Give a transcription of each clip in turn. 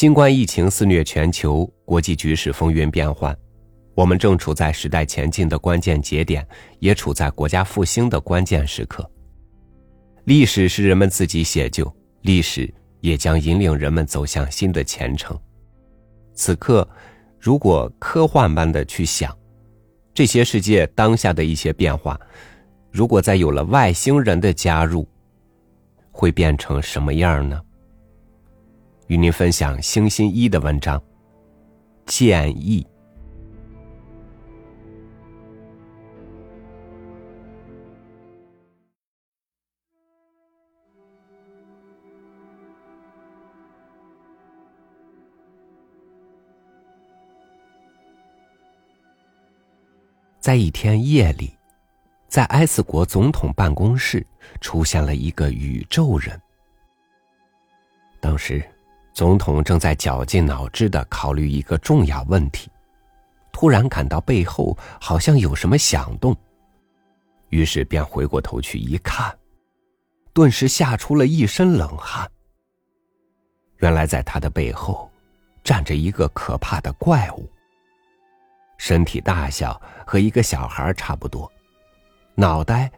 新冠疫情肆虐全球，国际局势风云变幻，我们正处在时代前进的关键节点，也处在国家复兴的关键时刻。历史是人们自己写就，历史也将引领人们走向新的前程。此刻，如果科幻般的去想，这些世界当下的一些变化，如果再有了外星人的加入，会变成什么样呢？与您分享星星一的文章。建议，在一天夜里，在埃斯国总统办公室出现了一个宇宙人。当时。总统正在绞尽脑汁的考虑一个重要问题，突然感到背后好像有什么响动，于是便回过头去一看，顿时吓出了一身冷汗。原来在他的背后，站着一个可怕的怪物。身体大小和一个小孩差不多，脑袋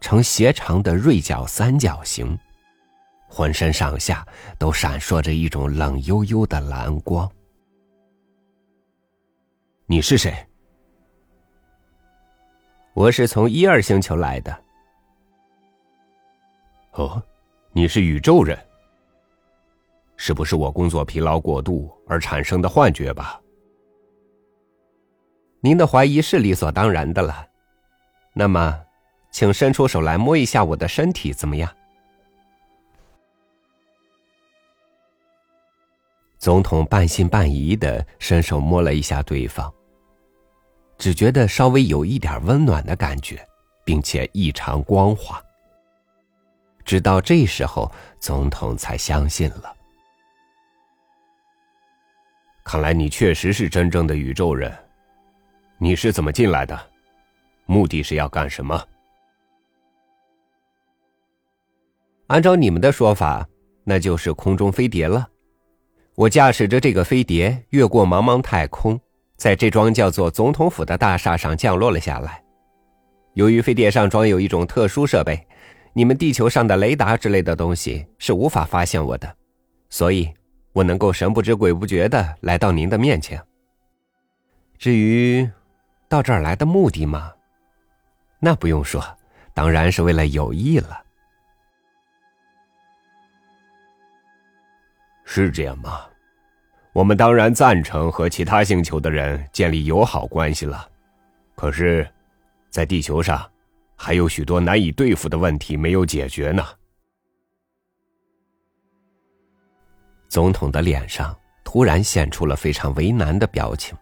呈斜长的锐角三角形。浑身上下都闪烁着一种冷悠悠的蓝光。你是谁？我是从一二星球来的。哦，你是宇宙人？是不是我工作疲劳过度而产生的幻觉吧？您的怀疑是理所当然的了。那么，请伸出手来摸一下我的身体，怎么样？总统半信半疑的伸手摸了一下对方，只觉得稍微有一点温暖的感觉，并且异常光滑。直到这时候，总统才相信了。看来你确实是真正的宇宙人。你是怎么进来的？目的是要干什么？按照你们的说法，那就是空中飞碟了。我驾驶着这个飞碟越过茫茫太空，在这幢叫做总统府的大厦上降落了下来。由于飞碟上装有一种特殊设备，你们地球上的雷达之类的东西是无法发现我的，所以我能够神不知鬼不觉的来到您的面前。至于到这儿来的目的嘛，那不用说，当然是为了友谊了。是这样吗？我们当然赞成和其他星球的人建立友好关系了。可是，在地球上，还有许多难以对付的问题没有解决呢。总统的脸上突然现出了非常为难的表情。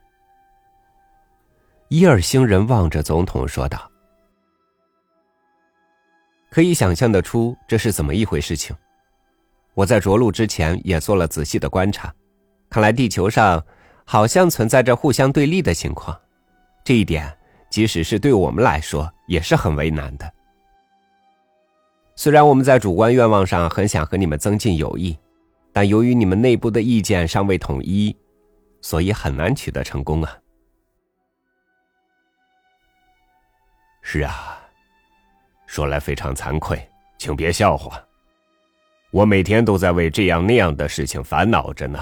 伊尔星人望着总统说道：“可以想象得出这是怎么一回事情。”我在着陆之前也做了仔细的观察，看来地球上好像存在着互相对立的情况，这一点即使是对我们来说也是很为难的。虽然我们在主观愿望上很想和你们增进友谊，但由于你们内部的意见尚未统一，所以很难取得成功啊。是啊，说来非常惭愧，请别笑话。我每天都在为这样那样的事情烦恼着呢。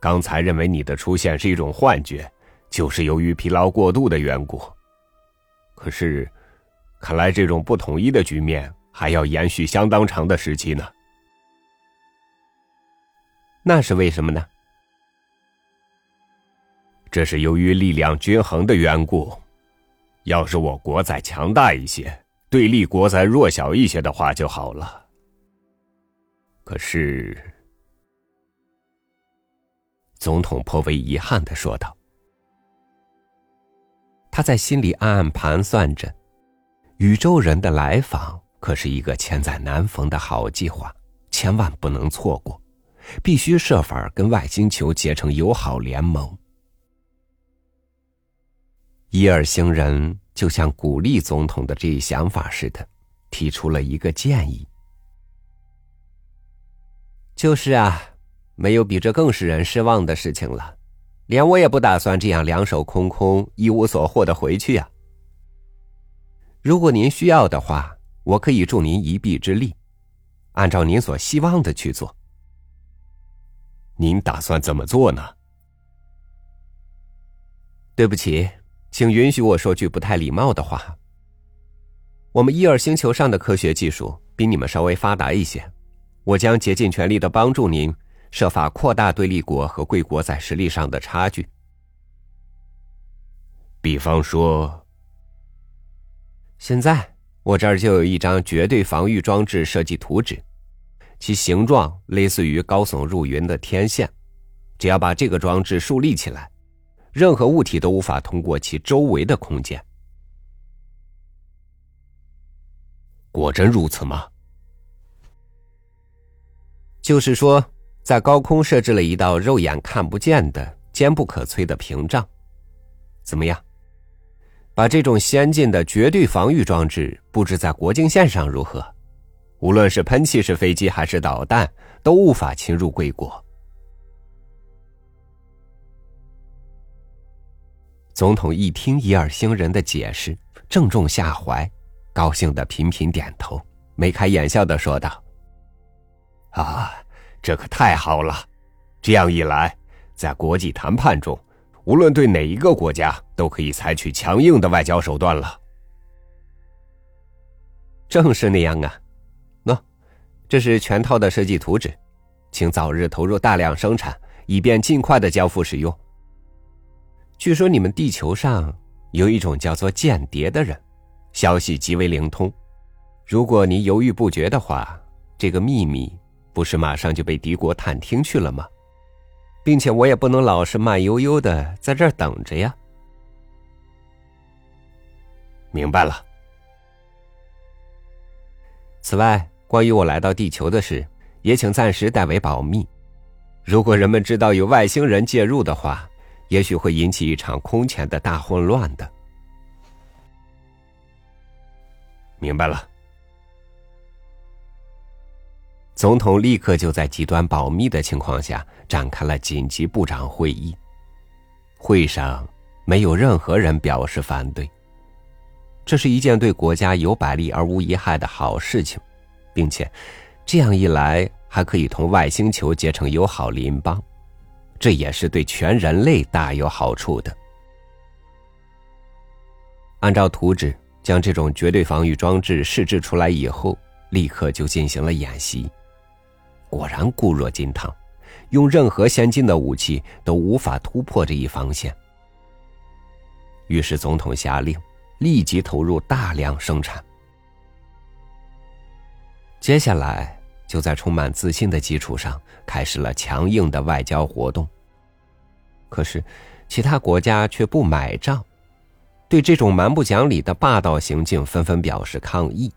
刚才认为你的出现是一种幻觉，就是由于疲劳过度的缘故。可是，看来这种不统一的局面还要延续相当长的时期呢。那是为什么呢？这是由于力量均衡的缘故。要是我国再强大一些，对立国再弱小一些的话就好了。可是，总统颇为遗憾的说道：“他在心里暗暗盘算着，宇宙人的来访可是一个千载难逢的好计划，千万不能错过，必须设法跟外星球结成友好联盟。”伊尔星人就像鼓励总统的这一想法似的，提出了一个建议。就是啊，没有比这更使人失望的事情了。连我也不打算这样两手空空、一无所获的回去呀。如果您需要的话，我可以助您一臂之力，按照您所希望的去做。您打算怎么做呢？对不起，请允许我说句不太礼貌的话。我们伊尔星球上的科学技术比你们稍微发达一些，我将竭尽全力的帮助您。设法扩大对立国和贵国在实力上的差距。比方说，现在我这儿就有一张绝对防御装置设计图纸，其形状类似于高耸入云的天线。只要把这个装置竖立起来，任何物体都无法通过其周围的空间。果真如此吗？就是说。在高空设置了一道肉眼看不见的、坚不可摧的屏障，怎么样？把这种先进的绝对防御装置布置在国境线上如何？无论是喷气式飞机还是导弹，都无法侵入贵国。总统一听伊尔星人的解释，正中下怀，高兴的频频点头，眉开眼笑的说道：“啊！”这可太好了，这样一来，在国际谈判中，无论对哪一个国家，都可以采取强硬的外交手段了。正是那样啊，喏，这是全套的设计图纸，请早日投入大量生产，以便尽快的交付使用。据说你们地球上有一种叫做间谍的人，消息极为灵通。如果你犹豫不决的话，这个秘密。不是马上就被敌国探听去了吗？并且我也不能老是慢悠悠的在这儿等着呀。明白了。此外，关于我来到地球的事，也请暂时代为保密。如果人们知道有外星人介入的话，也许会引起一场空前的大混乱的。明白了。总统立刻就在极端保密的情况下展开了紧急部长会议。会上没有任何人表示反对。这是一件对国家有百利而无一害的好事情，并且这样一来还可以同外星球结成友好邻邦，这也是对全人类大有好处的。按照图纸将这种绝对防御装置试制出来以后，立刻就进行了演习。果然固若金汤，用任何先进的武器都无法突破这一防线。于是总统下令，立即投入大量生产。接下来就在充满自信的基础上，开始了强硬的外交活动。可是，其他国家却不买账，对这种蛮不讲理的霸道行径纷纷表示抗议，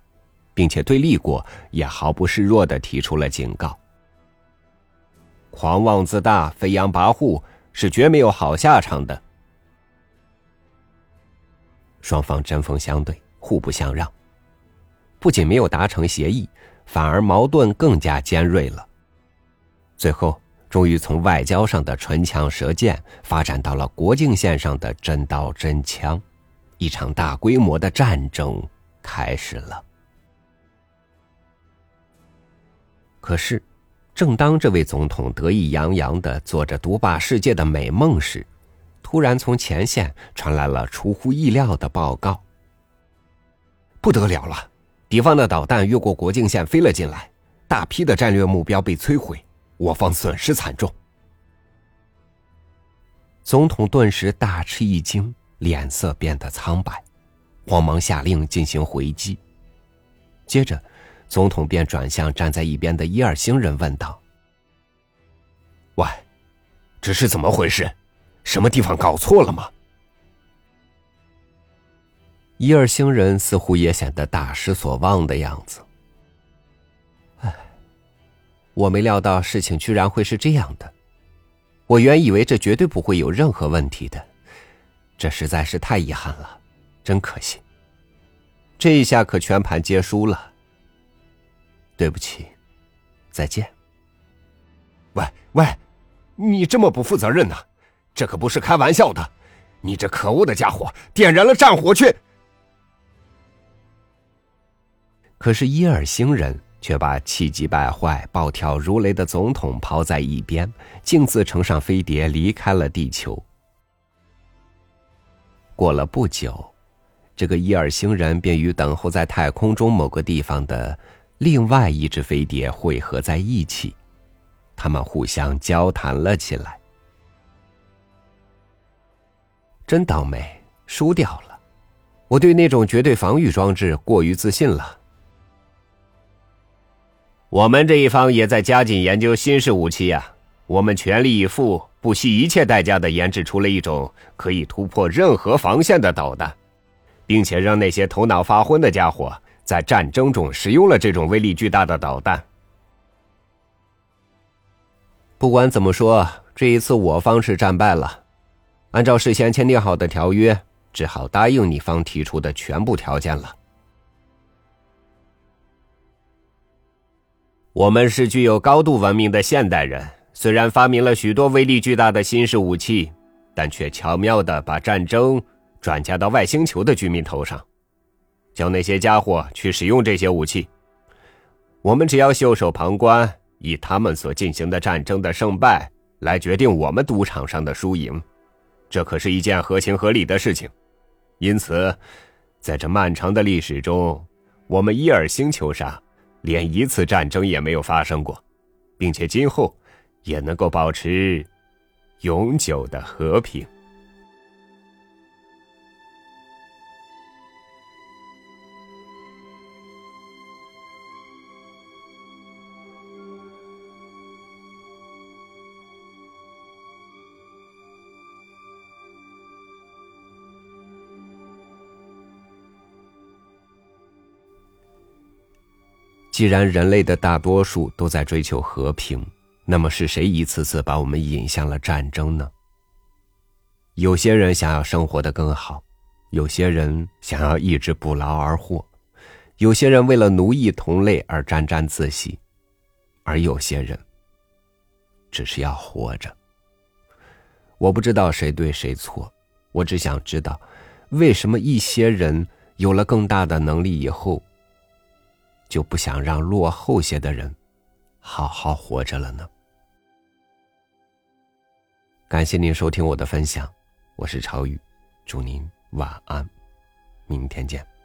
并且对立国也毫不示弱的提出了警告。狂妄自大、飞扬跋扈是绝没有好下场的。双方针锋相对，互不相让，不仅没有达成协议，反而矛盾更加尖锐了。最后，终于从外交上的唇枪舌剑发展到了国境线上的真刀真枪，一场大规模的战争开始了。可是。正当这位总统得意洋洋的做着独霸世界的美梦时，突然从前线传来了出乎意料的报告。不得了了，敌方的导弹越过国境线飞了进来，大批的战略目标被摧毁，我方损失惨重。总统顿时大吃一惊，脸色变得苍白，慌忙下令进行回击，接着。总统便转向站在一边的伊尔星人问道：“喂，这是怎么回事？什么地方搞错了吗？”伊尔星人似乎也显得大失所望的样子。唉，我没料到事情居然会是这样的。我原以为这绝对不会有任何问题的，这实在是太遗憾了，真可惜。这一下可全盘皆输了。对不起，再见。喂喂，你这么不负责任呢？这可不是开玩笑的！你这可恶的家伙，点燃了战火去！可是伊尔星人却把气急败坏、暴跳如雷的总统抛在一边，径自乘上飞碟离开了地球。过了不久，这个伊尔星人便与等候在太空中某个地方的另外一只飞碟汇合在一起，他们互相交谈了起来。真倒霉，输掉了！我对那种绝对防御装置过于自信了。我们这一方也在加紧研究新式武器呀，我们全力以赴，不惜一切代价的研制出了一种可以突破任何防线的导弹，并且让那些头脑发昏的家伙在战争中使用了这种威力巨大的导弹。不管怎么说，这一次我方是战败了。按照事先签订好的条约，只好答应你方提出的全部条件了。我们是具有高度文明的现代人，虽然发明了许多威力巨大的新式武器，但却巧妙的把战争转嫁到外星球的居民头上，叫那些家伙去使用这些武器。我们只要袖手旁观，以他们所进行的战争的胜败来决定我们赌场上的输赢。这可是一件合情合理的事情，因此，在这漫长的历史中，我们伊尔星球上连一次战争也没有发生过，并且今后也能够保持永久的和平。既然人类的大多数都在追求和平，那么是谁一次次把我们引向了战争呢？有些人想要生活的更好，有些人想要一直不劳而获，有些人为了奴役同类而沾沾自喜，而有些人只是要活着。我不知道谁对谁错，我只想知道，为什么一些人有了更大的能力以后。就不想让落后些的人好好活着了呢？感谢您收听我的分享，我是朝宇，祝您晚安，明天见。